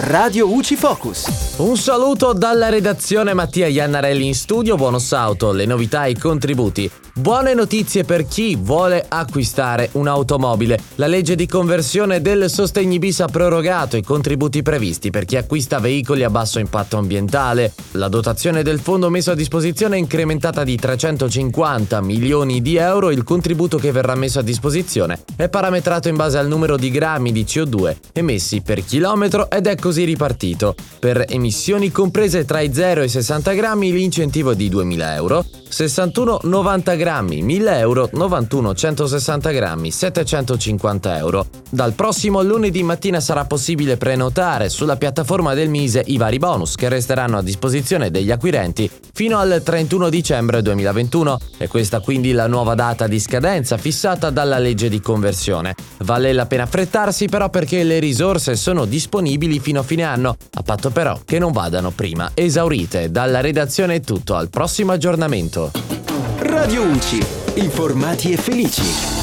Radio UCI Focus. Un saluto dalla redazione Mattia Iannarelli in studio, bonus auto, le novità e i contributi. Buone notizie per chi vuole acquistare un'automobile. La legge di conversione del Sostegni bis ha prorogato i contributi previsti per chi acquista veicoli a basso impatto ambientale. La dotazione del fondo messo a disposizione è incrementata di 350 milioni di euro. Il contributo che verrà messo a disposizione è parametrato in base al numero di grammi di CO2 emessi per chilometro ed è così ripartito. Per emissioni comprese tra i 0 e i 60 grammi l'incentivo è di 2.000 euro, 61 90 grammi 1000 euro, 91 160 grammi 750 euro. Dal prossimo lunedì mattina sarà possibile prenotare sulla piattaforma del Mise i vari bonus che resteranno a disposizione degli acquirenti fino al 31 dicembre 2021 e questa quindi la nuova data di scadenza fissata dalla legge di conversione. Vale la pena affrettarsi però perché le risorse sono disponibili fino a fine anno, a patto però che non vadano prima esaurite. Dalla redazione è tutto, al prossimo aggiornamento. Radio UCI. Informati e felici.